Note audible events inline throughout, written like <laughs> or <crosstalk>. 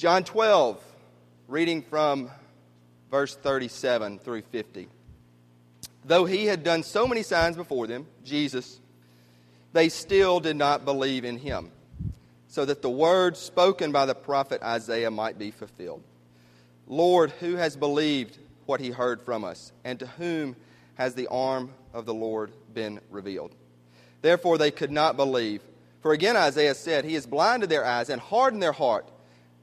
John 12, reading from verse 37 through 50. Though he had done so many signs before them, Jesus, they still did not believe in him, so that the word spoken by the prophet Isaiah might be fulfilled. Lord, who has believed what he heard from us, and to whom has the arm of the Lord been revealed? Therefore they could not believe. For again Isaiah said, He has blinded their eyes and hardened their heart,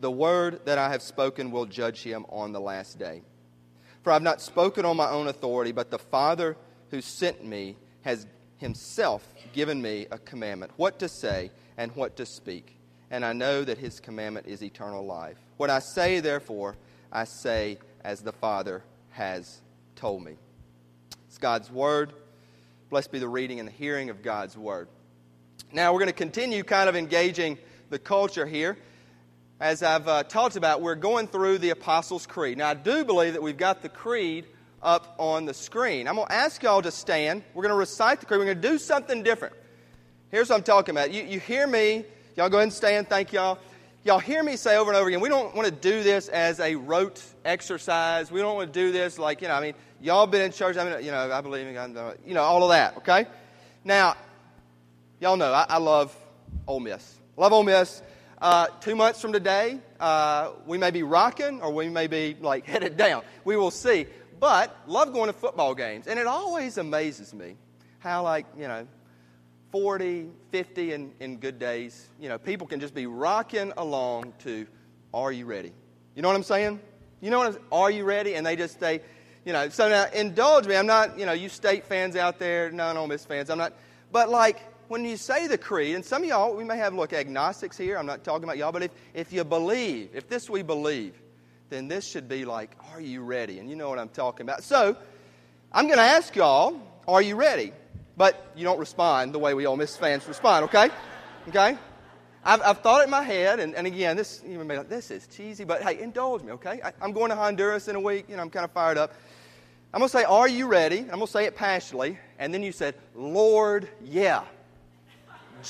The word that I have spoken will judge him on the last day. For I have not spoken on my own authority, but the Father who sent me has himself given me a commandment what to say and what to speak. And I know that his commandment is eternal life. What I say, therefore, I say as the Father has told me. It's God's word. Blessed be the reading and the hearing of God's word. Now, we're going to continue kind of engaging the culture here. As I've uh, talked about, we're going through the Apostles' Creed. Now, I do believe that we've got the Creed up on the screen. I'm going to ask y'all to stand. We're going to recite the creed. We're going to do something different. Here's what I'm talking about. You, you hear me. Y'all go ahead and stand. Thank y'all. Y'all hear me say over and over again, we don't want to do this as a rote exercise. We don't want to do this like, you know, I mean, y'all been in church. I mean, you know, I believe in God, you know, all of that, okay? Now, y'all know I, I love Ole Miss. Love Ole Miss. Uh, two months from today, uh, we may be rocking or we may be like <laughs> headed down. We will see but love going to football games. And it always amazes me how, like, you know, 40, 50 in, in good days, you know, people can just be rocking along to, Are you ready? You know what I'm saying? You know what I'm Are you ready? And they just say, you know, so now indulge me. I'm not, you know, you state fans out there, non Ole Miss fans. I'm not, but like, when you say the creed, and some of y'all, we may have, look, agnostics here. I'm not talking about y'all, but if, if you believe, if this we believe, then this should be like, Are you ready? And you know what I'm talking about. So, I'm going to ask y'all, Are you ready? But you don't respond the way we Ole Miss fans respond, okay? Okay? I've, I've thought it in my head, and, and again, this, you may be like, this is cheesy, but hey, indulge me, okay? I, I'm going to Honduras in a week, you know, I'm kind of fired up. I'm going to say, Are you ready? I'm going to say it passionately. And then you said, Lord, yeah.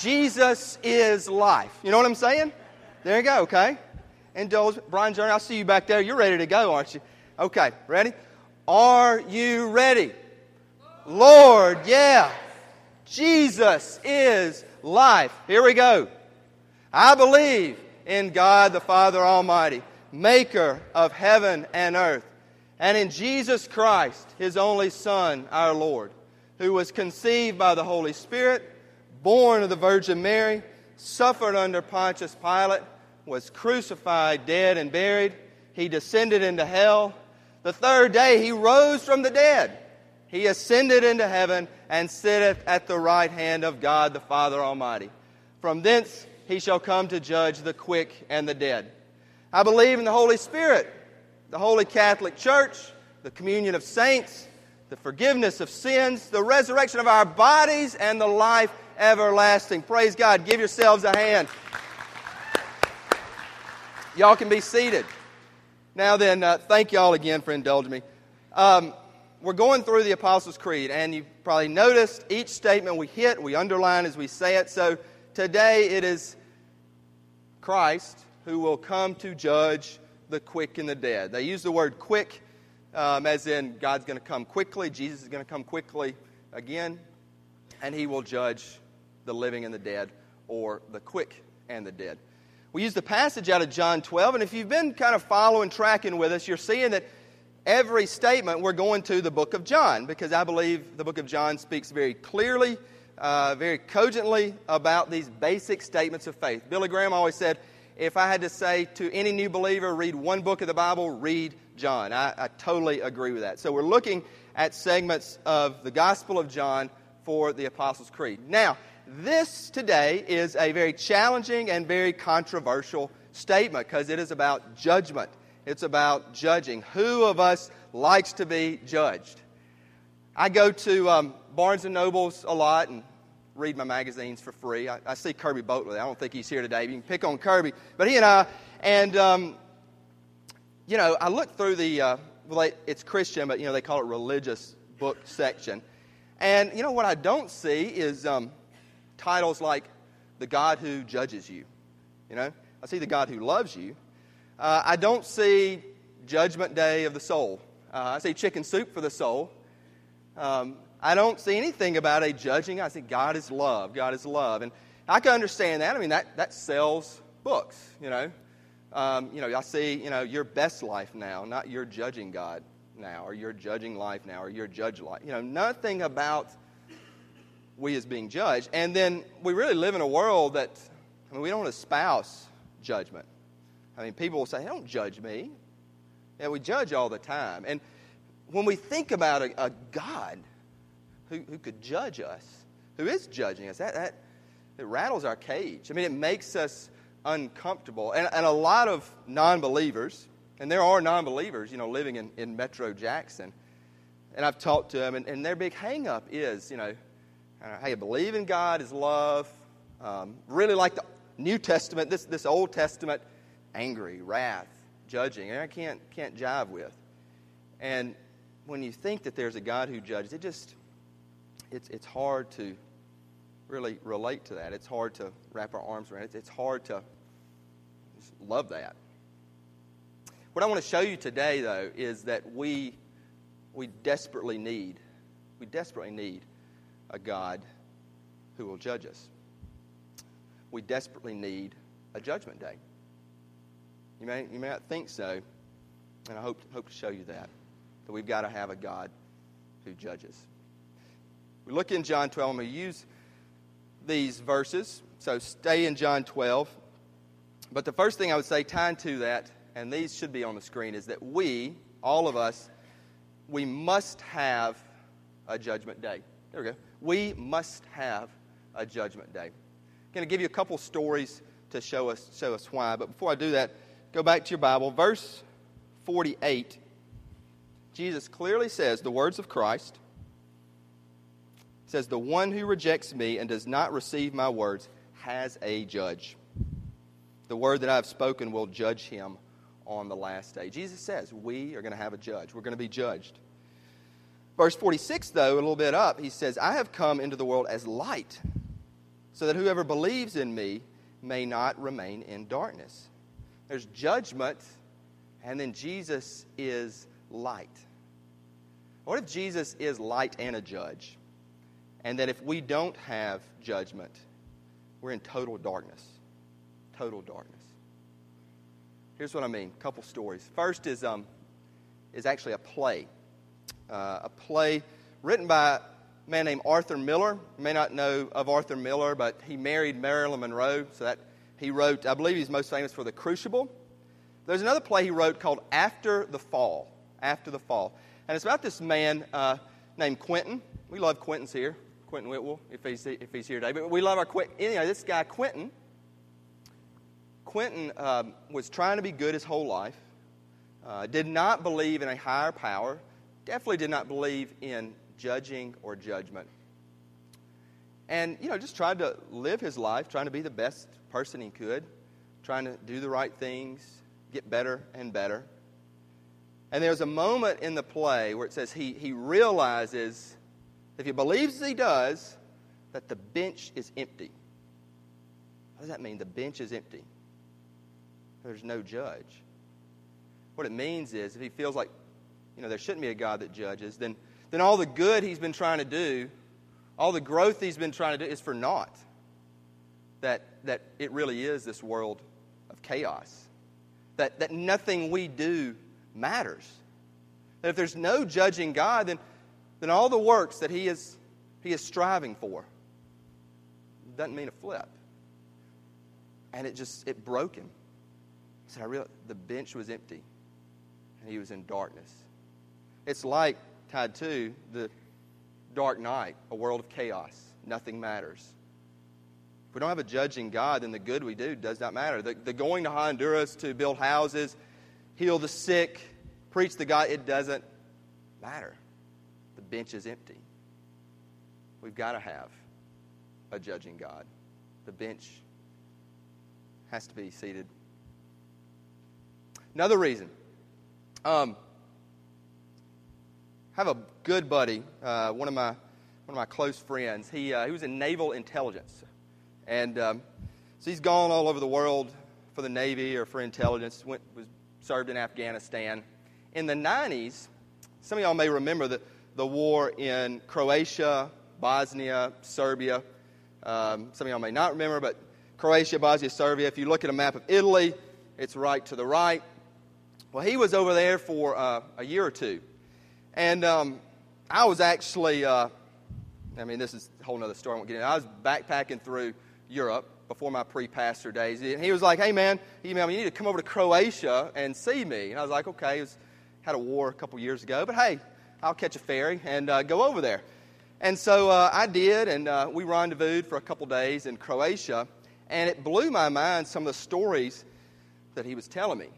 Jesus is life. You know what I'm saying? There you go, okay? indulge. Brian Journey, I'll see you back there. You're ready to go, aren't you? Okay, ready? Are you ready? Lord, yeah. Jesus is life. Here we go. I believe in God the Father Almighty, maker of heaven and earth, and in Jesus Christ, his only Son, our Lord, who was conceived by the Holy Spirit, born of the Virgin Mary, suffered under Pontius Pilate was crucified, dead, and buried. He descended into hell. The third day he rose from the dead. He ascended into heaven and sitteth at the right hand of God the Father Almighty. From thence he shall come to judge the quick and the dead. I believe in the Holy Spirit, the Holy Catholic Church, the communion of saints, the forgiveness of sins, the resurrection of our bodies, and the life everlasting. Praise God. Give yourselves a hand. Y'all can be seated. Now, then, uh, thank y'all again for indulging me. Um, we're going through the Apostles' Creed, and you probably noticed each statement we hit, we underline as we say it. So today it is Christ who will come to judge the quick and the dead. They use the word quick um, as in God's going to come quickly, Jesus is going to come quickly again, and he will judge the living and the dead, or the quick and the dead. We use the passage out of John 12, and if you've been kind of following, tracking with us, you're seeing that every statement we're going to the book of John because I believe the book of John speaks very clearly, uh, very cogently about these basic statements of faith. Billy Graham always said, if I had to say to any new believer, read one book of the Bible, read John. I, I totally agree with that. So we're looking at segments of the Gospel of John for the Apostles' Creed. Now, this today is a very challenging and very controversial statement because it is about judgment. It's about judging. Who of us likes to be judged? I go to um, Barnes and Nobles a lot and read my magazines for free. I, I, see Kirby Boatley. I don't think he's here today. You can pick on Kirby, but he and I, and um, you know, I look through the. Uh, well, it's Christian, but you know they call it religious book section, and you know what I don't see is um, titles like the God who judges you. You know, I see the God who loves you. Uh, I don't see Judgment Day of the soul. Uh, I see chicken soup for the soul. Um, I don't see anything about a judging. I see God is love. God is love. And I can understand that. I mean, that, that sells books, you know. Um, you know, I see, you know, your best life now, not your judging God now, or your judging life now, or your judge life. You know, nothing about we as being judged. And then we really live in a world that, I mean, we don't espouse judgment. I mean, people will say, hey, don't judge me. Yeah, we judge all the time. And when we think about a, a God who, who could judge us, who is judging us, that, that it rattles our cage. I mean, it makes us uncomfortable. And, and a lot of non believers, and there are non believers, you know, living in, in Metro Jackson, and I've talked to them, and, and their big hang up is, you know, uh, hey, believe in God is love. Um, really like the New Testament, this, this Old Testament, angry, wrath, judging, and I can't, can't jive with. And when you think that there's a God who judges, it just, it's, it's hard to really relate to that. It's hard to wrap our arms around it. It's hard to love that. What I want to show you today, though, is that we, we desperately need, we desperately need a God who will judge us. We desperately need a judgment day. You may, you may not think so, and I hope, hope to show you that, that we've got to have a God who judges. We look in John 12, and we use these verses, so stay in John 12. But the first thing I would say, tying to that, and these should be on the screen, is that we, all of us, we must have a judgment day. There we go. We must have a judgment day. I'm going to give you a couple stories to show us, show us why. But before I do that, go back to your Bible. Verse 48, Jesus clearly says the words of Christ. says, The one who rejects me and does not receive my words has a judge. The word that I have spoken will judge him on the last day. Jesus says, We are going to have a judge. We're going to be judged. Verse 46, though, a little bit up, he says, I have come into the world as light, so that whoever believes in me may not remain in darkness. There's judgment, and then Jesus is light. What if Jesus is light and a judge? And that if we don't have judgment, we're in total darkness. Total darkness. Here's what I mean. A couple stories. First is, um, is actually a play uh, a play written by a man named Arthur Miller. You may not know of Arthur Miller, but he married Marilyn Monroe, so that he wrote, I believe he's most famous for The Crucible. There's another play he wrote called After the Fall. After the Fall. And it's about this man uh, named Quentin. We love Quentin's here. Quentin Whitwell, if he's, if he's here today. But we love our Quentin. Anyway, this guy, Quentin, Quentin um, was trying to be good his whole life, uh, did not believe in a higher power, definitely did not believe in judging or judgment. And, you know, just tried to live his life, trying to be the best person he could, trying to do the right things, get better and better. And there's a moment in the play where it says he, he realizes, if he believes he does, that the bench is empty. What does that mean? The bench is empty. There's no judge. What it means is if he feels like you know, there shouldn't be a God that judges, then, then all the good he's been trying to do, all the growth he's been trying to do is for naught. That, that it really is this world of chaos. That, that nothing we do matters. That if there's no judging God, then, then all the works that he is, he is striving for doesn't mean a flip. And it just, it broke him. He said, I realized the bench was empty and he was in darkness. It's like, tied to the Dark Knight, a world of chaos. Nothing matters. If we don't have a judging God, then the good we do does not matter. The, the going to Honduras to build houses, heal the sick, preach the God, it doesn't matter. The bench is empty. We've got to have a judging God. The bench has to be seated. Another reason. Um, I have a good buddy, uh, one of my one of my close friends. He uh, he was in naval intelligence, and um, so he's gone all over the world for the Navy or for intelligence. Went was served in Afghanistan. In the 90s, some of y'all may remember the, the war in Croatia, Bosnia, Serbia. Um, some of y'all may not remember, but Croatia, Bosnia, Serbia. If you look at a map of Italy, it's right to the right. Well, he was over there for uh, a year or two. And um, I was actually, uh, I mean, this is a whole other story. I won't get into I was backpacking through Europe before my pre pastor days. And he was like, hey, man, he emailed me, you need to come over to Croatia and see me. And I was like, okay. Was, had a war a couple years ago, but hey, I'll catch a ferry and uh, go over there. And so uh, I did, and uh, we rendezvoused for a couple days in Croatia. And it blew my mind some of the stories that he was telling me.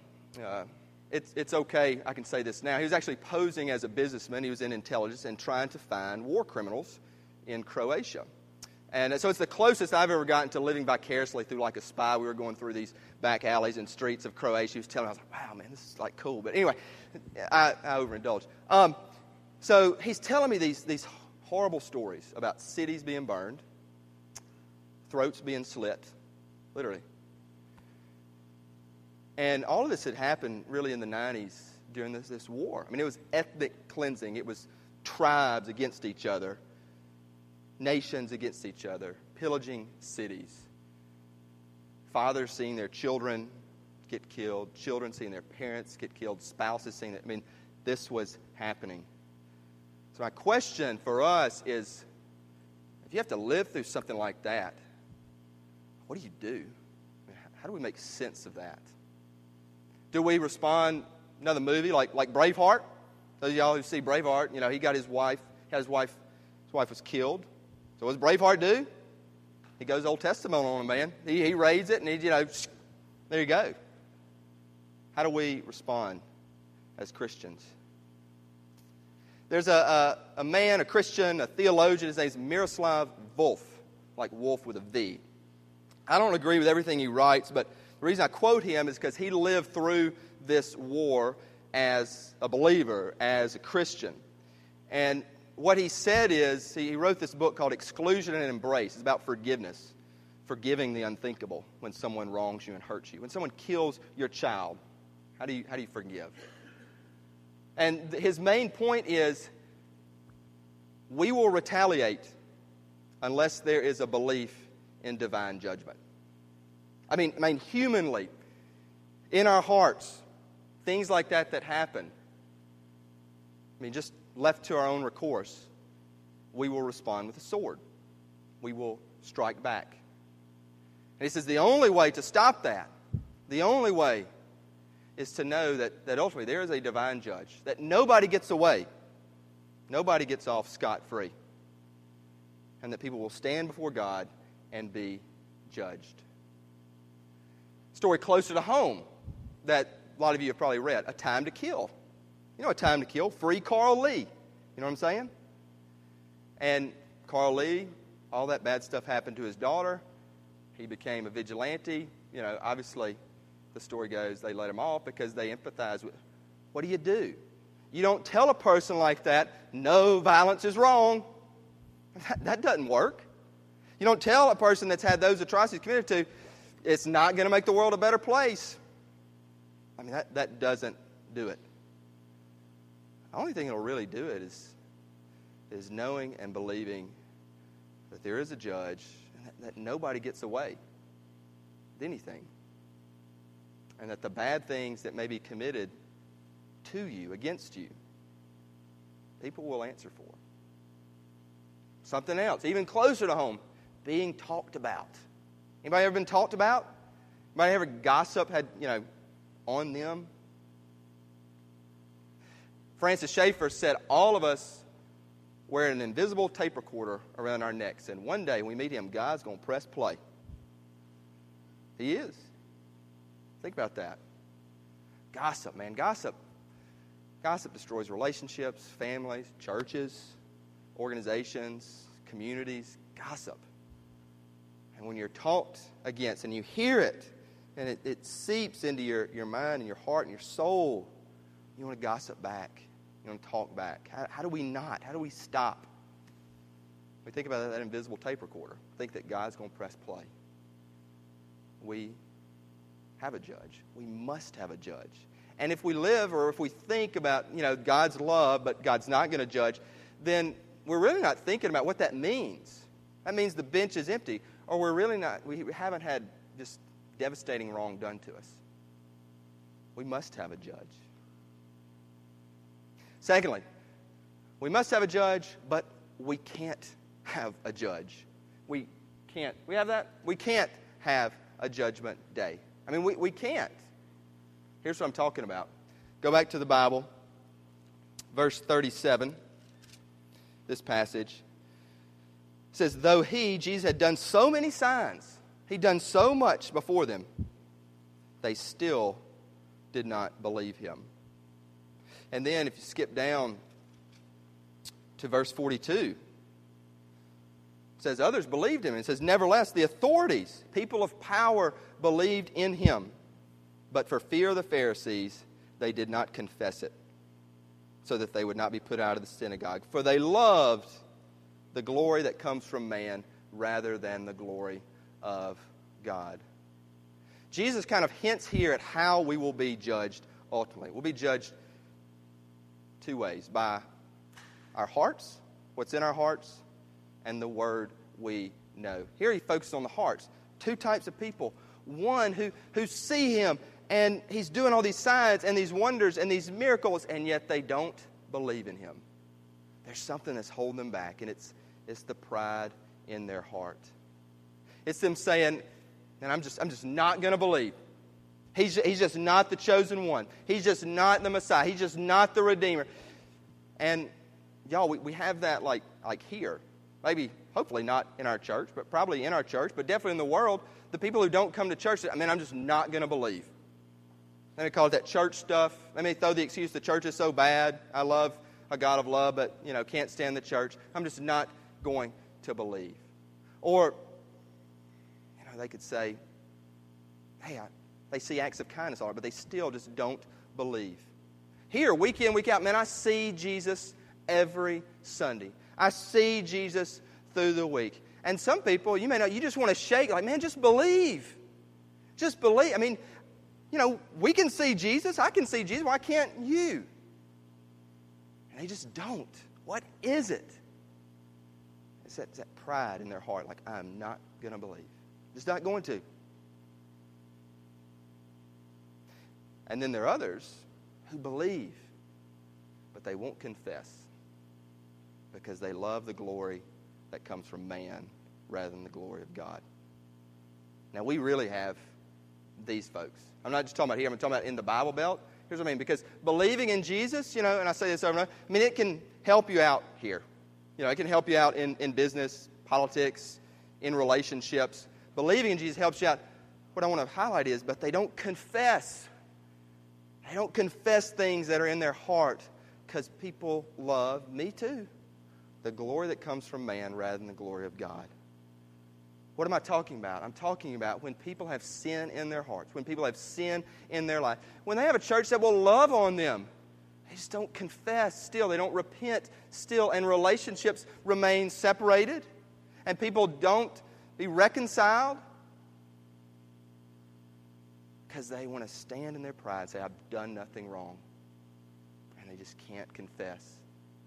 Uh, it's, it's okay, I can say this now. He was actually posing as a businessman. He was in intelligence and trying to find war criminals in Croatia. And so it's the closest I've ever gotten to living vicariously through like a spy. We were going through these back alleys and streets of Croatia. He was telling me, I was like, wow, man, this is like cool. But anyway, I, I overindulged. Um, so he's telling me these, these horrible stories about cities being burned, throats being slit, literally, and all of this had happened really in the 90s during this, this war. I mean, it was ethnic cleansing, it was tribes against each other, nations against each other, pillaging cities. Fathers seeing their children get killed, children seeing their parents get killed, spouses seeing that. I mean, this was happening. So, my question for us is if you have to live through something like that, what do you do? How do we make sense of that? Do we respond another movie like, like Braveheart? Those y'all who see Braveheart, you know, he got his wife, his wife, his wife was killed. So what does Braveheart do? He goes Old Testament on him, man. He, he raids it and he, you know, there you go. How do we respond as Christians? There's a, a, a man, a Christian, a theologian, his name's Miroslav Volf, like wolf with a V. I don't agree with everything he writes, but the reason I quote him is because he lived through this war as a believer, as a Christian. And what he said is he wrote this book called Exclusion and Embrace. It's about forgiveness, forgiving the unthinkable when someone wrongs you and hurts you. When someone kills your child, how do you, how do you forgive? And his main point is we will retaliate unless there is a belief in divine judgment. I mean, I mean, humanly, in our hearts, things like that that happen. I mean, just left to our own recourse, we will respond with a sword. We will strike back. And he says the only way to stop that, the only way is to know that, that ultimately there is a divine judge, that nobody gets away, nobody gets off scot free, and that people will stand before God and be judged story closer to home that a lot of you have probably read A Time to Kill. You know A Time to Kill? Free Carl Lee. You know what I'm saying? And Carl Lee, all that bad stuff happened to his daughter. He became a vigilante. You know, obviously, the story goes they let him off because they empathize with. What do you do? You don't tell a person like that, no, violence is wrong. That, that doesn't work. You don't tell a person that's had those atrocities committed to, it's not going to make the world a better place. I mean, that, that doesn't do it. The only thing that'll really do it is, is knowing and believing that there is a judge and that, that nobody gets away with anything. and that the bad things that may be committed to you, against you, people will answer for. Something else, even closer to home, being talked about. Anybody ever been talked about? Anybody ever gossip had, you know, on them? Francis Schaeffer said all of us wear an invisible tape recorder around our necks, and one day when we meet him, God's going to press play. He is. Think about that. Gossip, man. Gossip. Gossip destroys relationships, families, churches, organizations, communities. Gossip. And when you're talked against and you hear it, and it, it seeps into your, your mind and your heart and your soul, you want to gossip back. You want to talk back. How, how do we not? How do we stop? We think about that invisible tape recorder. Think that God's going to press play. We have a judge. We must have a judge. And if we live or if we think about, you know, God's love, but God's not going to judge, then we're really not thinking about what that means. That means the bench is empty, or we're really not, we haven't had just devastating wrong done to us. We must have a judge. Secondly, we must have a judge, but we can't have a judge. We can't. We have that? We can't have a judgment day. I mean, we, we can't. Here's what I'm talking about. Go back to the Bible, verse 37, this passage. Says, Though he, Jesus, had done so many signs, he'd done so much before them, they still did not believe him. And then if you skip down to verse 42, it says, Others believed him. And it says, Nevertheless, the authorities, people of power, believed in him. But for fear of the Pharisees, they did not confess it, so that they would not be put out of the synagogue. For they loved the glory that comes from man rather than the glory of God. Jesus kind of hints here at how we will be judged ultimately. We'll be judged two ways by our hearts, what's in our hearts, and the word we know. Here he focuses on the hearts. Two types of people. One who, who see him and he's doing all these signs and these wonders and these miracles, and yet they don't believe in him. There's something that's holding them back, and it's, it's the pride in their heart. It's them saying, and I'm just, I'm just not going to believe. He's, he's just not the chosen one. He's just not the Messiah. He's just not the Redeemer. And y'all, we, we have that like, like here. Maybe, hopefully not in our church, but probably in our church, but definitely in the world. The people who don't come to church, I mean, I'm just not going to believe. Let me call it that church stuff. Let me throw the excuse the church is so bad. I love a God of love, but, you know, can't stand the church. I'm just not going to believe. Or, you know, they could say, hey, I, they see acts of kindness all right, but they still just don't believe. Here, week in, week out, man, I see Jesus every Sunday. I see Jesus through the week. And some people, you may know, you just want to shake, like, man, just believe. Just believe. I mean, you know, we can see Jesus. I can see Jesus. Why can't you? And they just don't. What is it? That, that pride in their heart, like, I'm not going to believe. Just not going to. And then there are others who believe, but they won't confess because they love the glory that comes from man rather than the glory of God. Now, we really have these folks. I'm not just talking about here, I'm talking about in the Bible Belt. Here's what I mean because believing in Jesus, you know, and I say this over and over, I mean, it can help you out here. You know, it can help you out in, in business, politics, in relationships. Believing in Jesus helps you out. What I want to highlight is, but they don't confess. They don't confess things that are in their heart because people love me too. The glory that comes from man rather than the glory of God. What am I talking about? I'm talking about when people have sin in their hearts, when people have sin in their life, when they have a church that will love on them. They just don't confess still, they don't repent still, and relationships remain separated, and people don't be reconciled because they want to stand in their pride and say, I've done nothing wrong. And they just can't confess.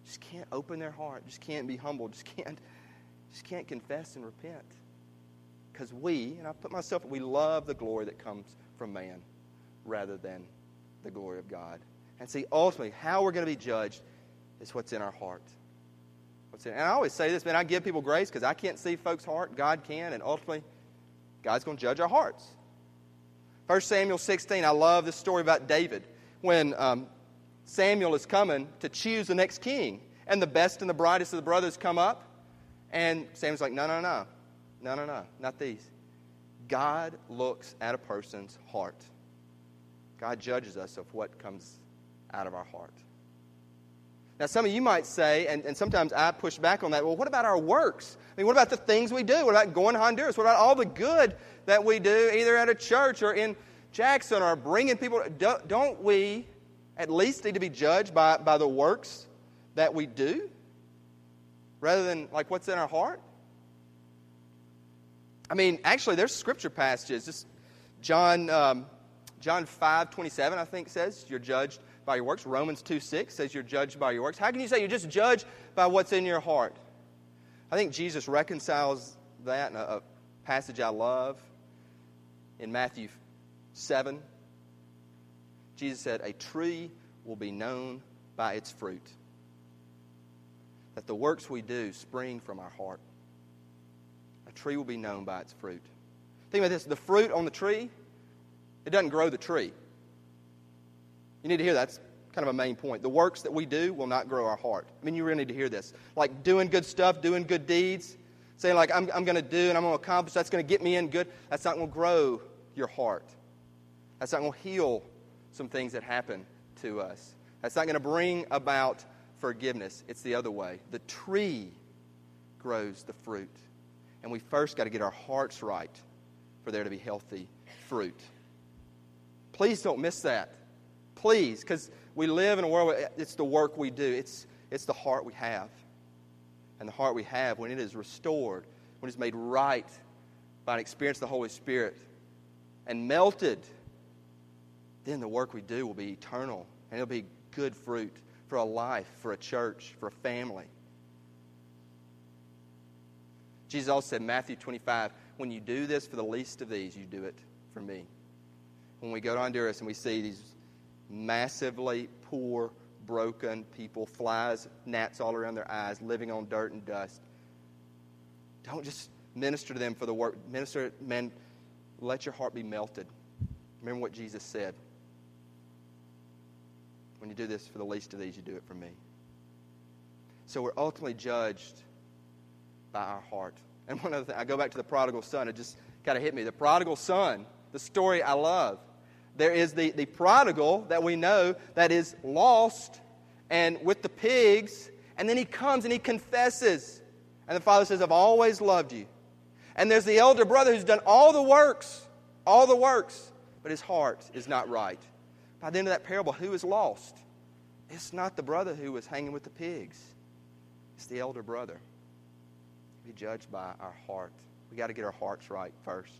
Just can't open their heart. Just can't be humble. Just can't, just can't confess and repent because we, and I put myself, we love the glory that comes from man rather than the glory of God. And see, ultimately, how we're going to be judged is what's in our heart. What's in, and I always say this, man, I give people grace because I can't see folks' heart. God can, and ultimately, God's going to judge our hearts. 1 Samuel 16, I love this story about David. When um, Samuel is coming to choose the next king, and the best and the brightest of the brothers come up, and Samuel's like, no, no, no, no, no, no, not these. God looks at a person's heart. God judges us of what comes out of our heart. Now, some of you might say, and, and sometimes I push back on that, well, what about our works? I mean, what about the things we do? What about going to Honduras? What about all the good that we do, either at a church or in Jackson or bringing people? Don't we at least need to be judged by, by the works that we do rather than like what's in our heart? I mean, actually, there's scripture passages. Just John, um, John 5 27, I think, says you're judged by your works. Romans 2 6 says you're judged by your works. How can you say you're just judged by what's in your heart? I think Jesus reconciles that in a, a passage I love in Matthew 7. Jesus said, A tree will be known by its fruit. That the works we do spring from our heart. A tree will be known by its fruit. Think about this the fruit on the tree, it doesn't grow the tree. You need to hear that. That's kind of a main point. The works that we do will not grow our heart. I mean, you really need to hear this. Like doing good stuff, doing good deeds, saying, like, I'm, I'm going to do and I'm going to accomplish, that's going to get me in good. That's not going to grow your heart. That's not going to heal some things that happen to us. That's not going to bring about forgiveness. It's the other way. The tree grows the fruit. And we first got to get our hearts right for there to be healthy fruit. Please don't miss that. Please, because we live in a world where it's the work we do, it's, it's the heart we have. And the heart we have, when it is restored, when it's made right by an experience of the Holy Spirit and melted, then the work we do will be eternal and it'll be good fruit for a life, for a church, for a family. Jesus also said Matthew 25, when you do this for the least of these, you do it for me. When we go to Honduras and we see these massively poor, broken people, flies, gnats all around their eyes, living on dirt and dust, don't just minister to them for the work. Minister, man, let your heart be melted. Remember what Jesus said. When you do this for the least of these, you do it for me. So we're ultimately judged by our heart. And one other thing, I go back to the prodigal son. It just kind of hit me. The prodigal son, the story I love. There is the, the prodigal that we know that is lost and with the pigs, and then he comes and he confesses. And the father says, I've always loved you. And there's the elder brother who's done all the works, all the works, but his heart is not right. By the end of that parable, who is lost? It's not the brother who was hanging with the pigs, it's the elder brother. Be judged by our heart. We got to get our hearts right first.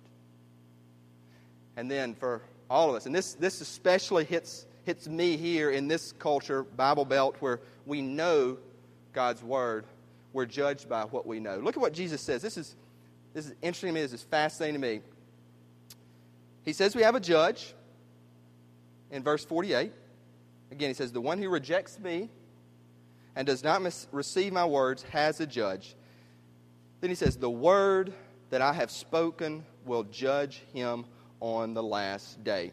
And then for all of us, and this, this especially hits, hits me here in this culture, Bible Belt, where we know God's Word, we're judged by what we know. Look at what Jesus says. This is, this is interesting to me. This is fascinating to me. He says we have a judge in verse 48. Again, he says, The one who rejects me and does not mis- receive my words has a judge. Then he says, The word that I have spoken will judge him on the last day.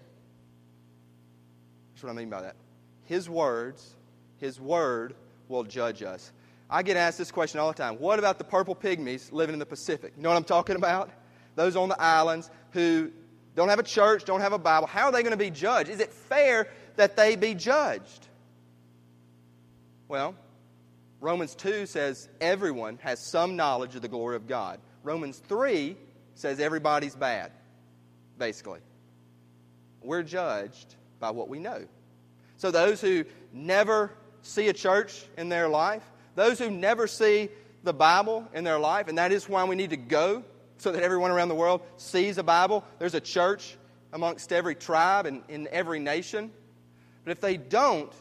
That's what I mean by that. His words, his word will judge us. I get asked this question all the time. What about the purple pygmies living in the Pacific? You know what I'm talking about? Those on the islands who don't have a church, don't have a Bible. How are they going to be judged? Is it fair that they be judged? Well, Romans 2 says everyone has some knowledge of the glory of God. Romans 3 says everybody's bad, basically. We're judged by what we know. So those who never see a church in their life, those who never see the Bible in their life, and that is why we need to go so that everyone around the world sees a Bible. There's a church amongst every tribe and in every nation. But if they don't,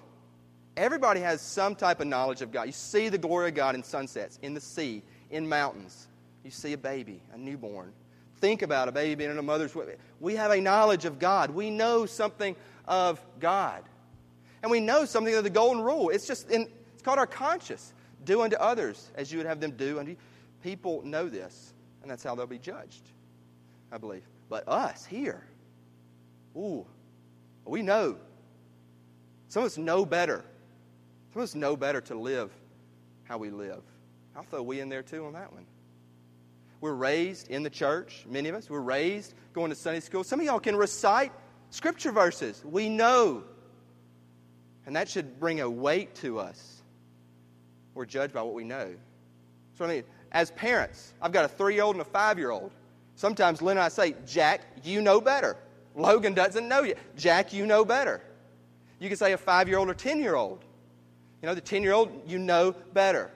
everybody has some type of knowledge of God. You see the glory of God in sunsets, in the sea, in mountains. You see a baby, a newborn. Think about a baby being in a mother's womb. We have a knowledge of God. We know something of God. And we know something of the golden rule. It's just in, it's called our conscience. Do unto others as you would have them do unto you. People know this, and that's how they'll be judged, I believe. But us here, ooh, we know. Some of us know better. Some of us know better to live how we live. I'll throw we in there too on that one. We're raised in the church, many of us. We're raised going to Sunday school. Some of y'all can recite scripture verses. We know. And that should bring a weight to us. We're judged by what we know. So, I mean, as parents, I've got a three year old and a five year old. Sometimes Lynn and I say, Jack, you know better. Logan doesn't know yet. Jack, you know better. You can say a five year old or 10 year old. You know, the 10 year old, you know better.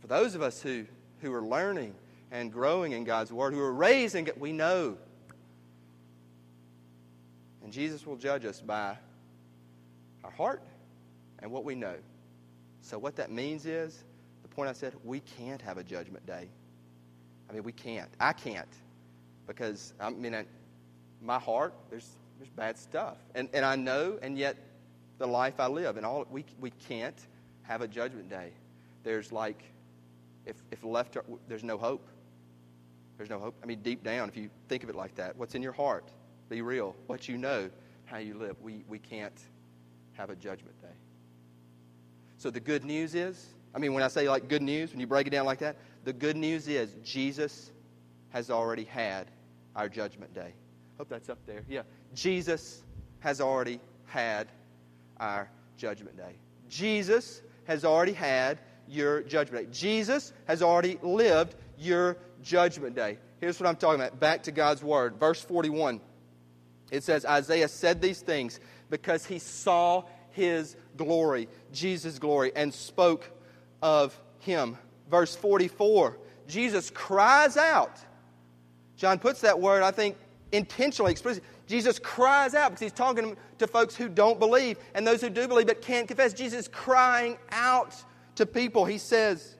For those of us who, who are learning and growing in God's Word, who are raising in we know. And Jesus will judge us by our heart and what we know. So, what that means is the point I said, we can't have a judgment day. I mean, we can't. I can't. Because, I mean, my heart, there's, there's bad stuff. And, and I know, and yet the life I live, and all we, we can't have a judgment day. There's like, if, if left, there's no hope. There's no hope. I mean, deep down, if you think of it like that, what's in your heart? Be real. What you know, how you live. We, we can't have a judgment day. So the good news is, I mean, when I say like good news, when you break it down like that, the good news is Jesus has already had our judgment day. Hope that's up there. Yeah. Jesus has already had our judgment day. Jesus has already had your judgment day. Jesus has already lived your judgment day. Here's what I'm talking about. Back to God's word. Verse 41. It says, Isaiah said these things because he saw his glory, Jesus' glory, and spoke of him. Verse 44. Jesus cries out. John puts that word, I think, intentionally explicitly. Jesus cries out because he's talking to folks who don't believe and those who do believe but can't confess. Jesus is crying out to people. He says,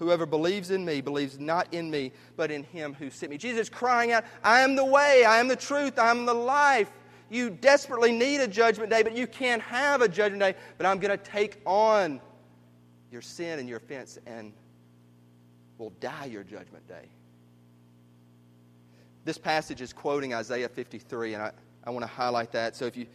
Whoever believes in me believes not in me, but in him who sent me. Jesus crying out, I am the way, I am the truth, I am the life. You desperately need a judgment day, but you can't have a judgment day. But I'm going to take on your sin and your offense and will die your judgment day. This passage is quoting Isaiah 53, and I, I want to highlight that. So if you,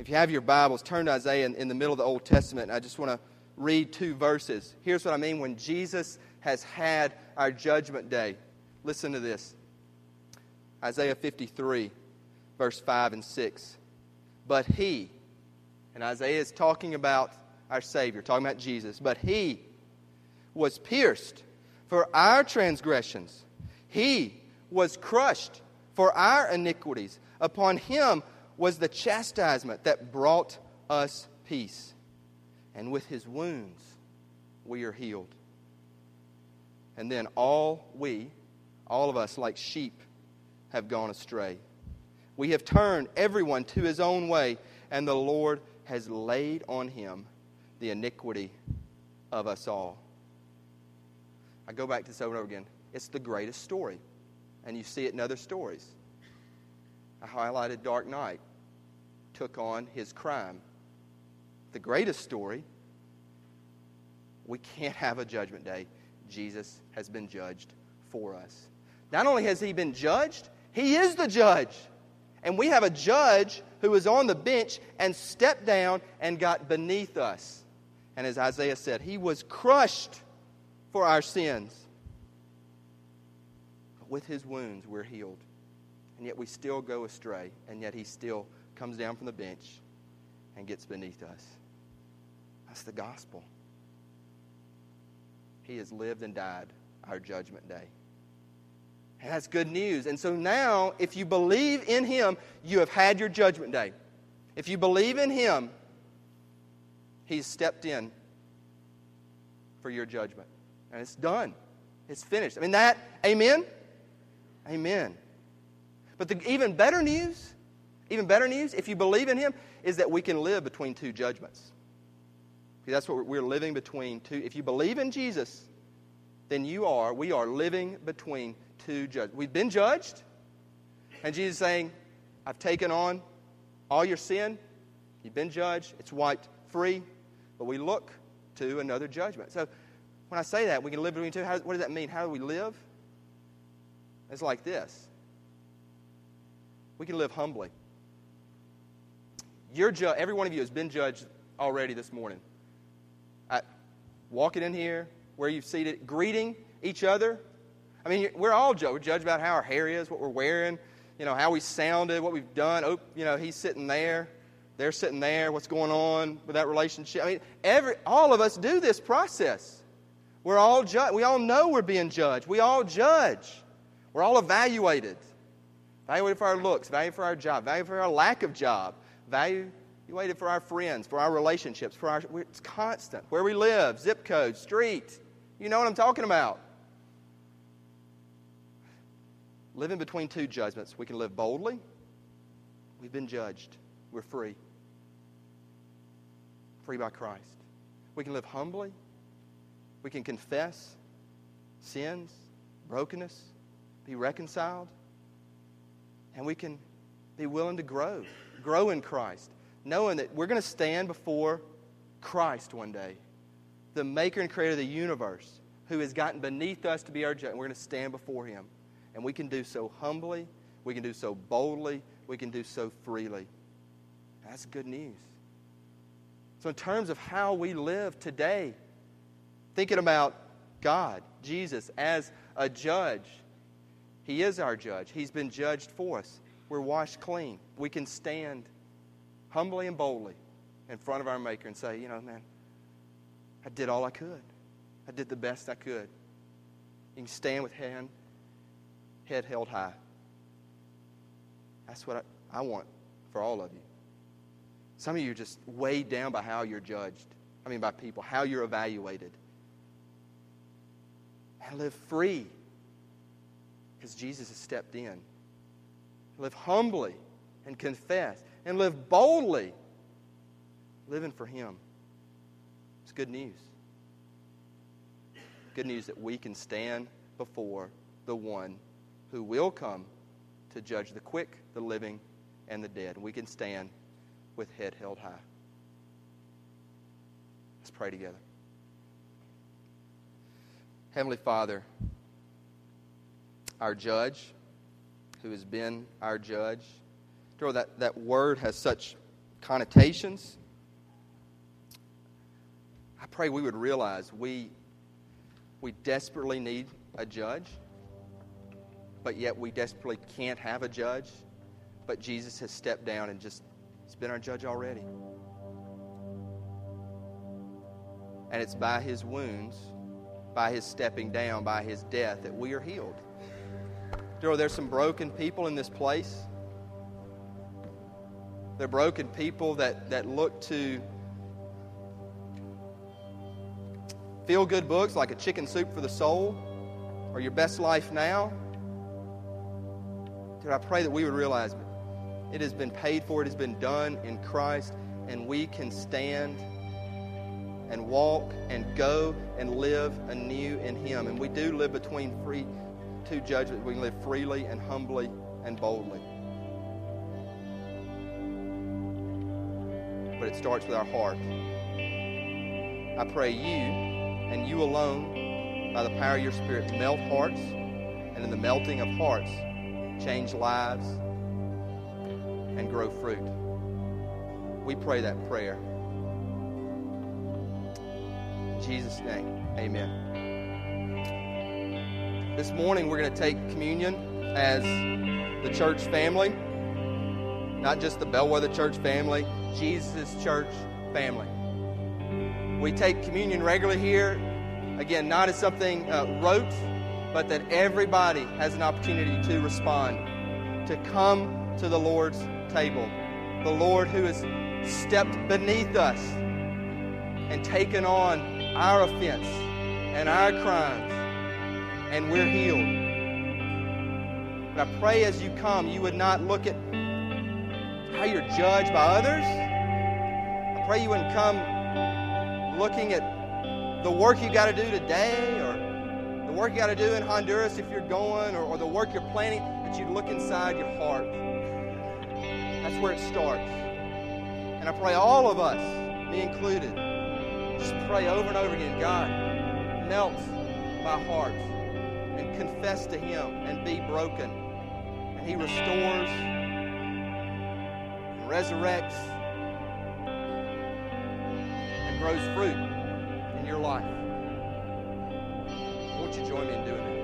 if you have your Bibles, turn to Isaiah in, in the middle of the Old Testament. I just want to read two verses. Here's what I mean when Jesus has had our judgment day. Listen to this Isaiah 53, verse 5 and 6. But he, and Isaiah is talking about our Savior, talking about Jesus, but he was pierced for our transgressions. He was crushed for our iniquities. Upon him was the chastisement that brought us peace. And with his wounds we are healed. And then all we, all of us, like sheep, have gone astray. We have turned everyone to his own way, and the Lord has laid on him the iniquity of us all. I go back to this over and over again. It's the greatest story and you see it in other stories. I highlighted Dark Knight, took on his crime. The greatest story, we can't have a judgment day. Jesus has been judged for us. Not only has he been judged, he is the judge. And we have a judge who was on the bench and stepped down and got beneath us. And as Isaiah said, he was crushed for our sins But with his wounds, we're healed. And yet we still go astray, and yet he still comes down from the bench and gets beneath us. That's the gospel. He has lived and died our judgment day. And that's good news. And so now, if you believe in him, you have had your judgment day. If you believe in him, he's stepped in for your judgment. And it's done. It's finished. I mean, that, amen? Amen. But the even better news, even better news, if you believe in Him, is that we can live between two judgments. That's what we're living between two. If you believe in Jesus, then you are, we are living between two judges. We've been judged, and Jesus saying, I've taken on all your sin. You've been judged. It's wiped free. But we look to another judgment. So when I say that, we can live between two. How, what does that mean? How do we live? It's like this we can live humbly. Ju- every one of you has been judged already this morning. Walking in here, where you've seated, greeting each other. I mean, we're all judged. We're judged about how our hair is, what we're wearing, you know, how we sounded, what we've done. Oh, you know, he's sitting there. They're sitting there. What's going on with that relationship? I mean, every, all of us do this process. We're all ju- We all know we're being judged. We all judge. We're all evaluated. Evaluated for our looks, evaluated for our job, evaluated for our lack of job, evaluated for our friends, for our relationships, for our. It's constant. Where we live, zip code, street. You know what I'm talking about. Living between two judgments, we can live boldly. We've been judged. We're free. Free by Christ. We can live humbly. We can confess sins, brokenness, be reconciled. And we can be willing to grow, grow in Christ, knowing that we're going to stand before Christ one day, the maker and creator of the universe, who has gotten beneath us to be our judge. And we're going to stand before him. And we can do so humbly, we can do so boldly, we can do so freely. That's good news. So, in terms of how we live today, thinking about God, Jesus, as a judge, He is our judge. He's been judged for us. We're washed clean. We can stand humbly and boldly in front of our Maker and say, you know, man, I did all I could. I did the best I could. You can stand with hand head held high. That's what I, I want for all of you. Some of you are just weighed down by how you're judged. I mean, by people, how you're evaluated. And live free because Jesus has stepped in. Live humbly and confess. And live boldly, living for Him. It's good news. Good news that we can stand before the one who will come to judge the quick, the living, and the dead. We can stand with head held high. Let's pray together. Heavenly Father, our judge, who has been our judge, that, that word has such connotations. I pray we would realize we, we desperately need a judge but yet we desperately can't have a judge. But Jesus has stepped down and just, he's been our judge already. And it's by his wounds, by his stepping down, by his death that we are healed. There there's some broken people in this place. They're broken people that, that look to feel good books like A Chicken Soup for the Soul or Your Best Life Now. Lord, I pray that we would realize it has been paid for, it has been done in Christ, and we can stand and walk and go and live anew in Him. And we do live between free two judgments. We can live freely and humbly and boldly. But it starts with our heart. I pray you and you alone, by the power of your Spirit, melt hearts, and in the melting of hearts, change lives, and grow fruit. We pray that prayer. In Jesus' name, amen. This morning we're going to take communion as the church family, not just the Bellwether Church family, Jesus' church family. We take communion regularly here, again, not as something uh, rote but that everybody has an opportunity to respond, to come to the Lord's table. The Lord who has stepped beneath us and taken on our offense and our crimes, and we're healed. But I pray as you come, you would not look at how you're judged by others. Pray you wouldn't come looking at the work you got to do today or the work you got to do in Honduras if you're going, or, or the work you're planning, that you'd look inside your heart. That's where it starts. And I pray all of us, me included, just pray over and over again God, melt my heart and confess to Him and be broken. And He restores and resurrects grows fruit in your life. Won't you join me in doing that?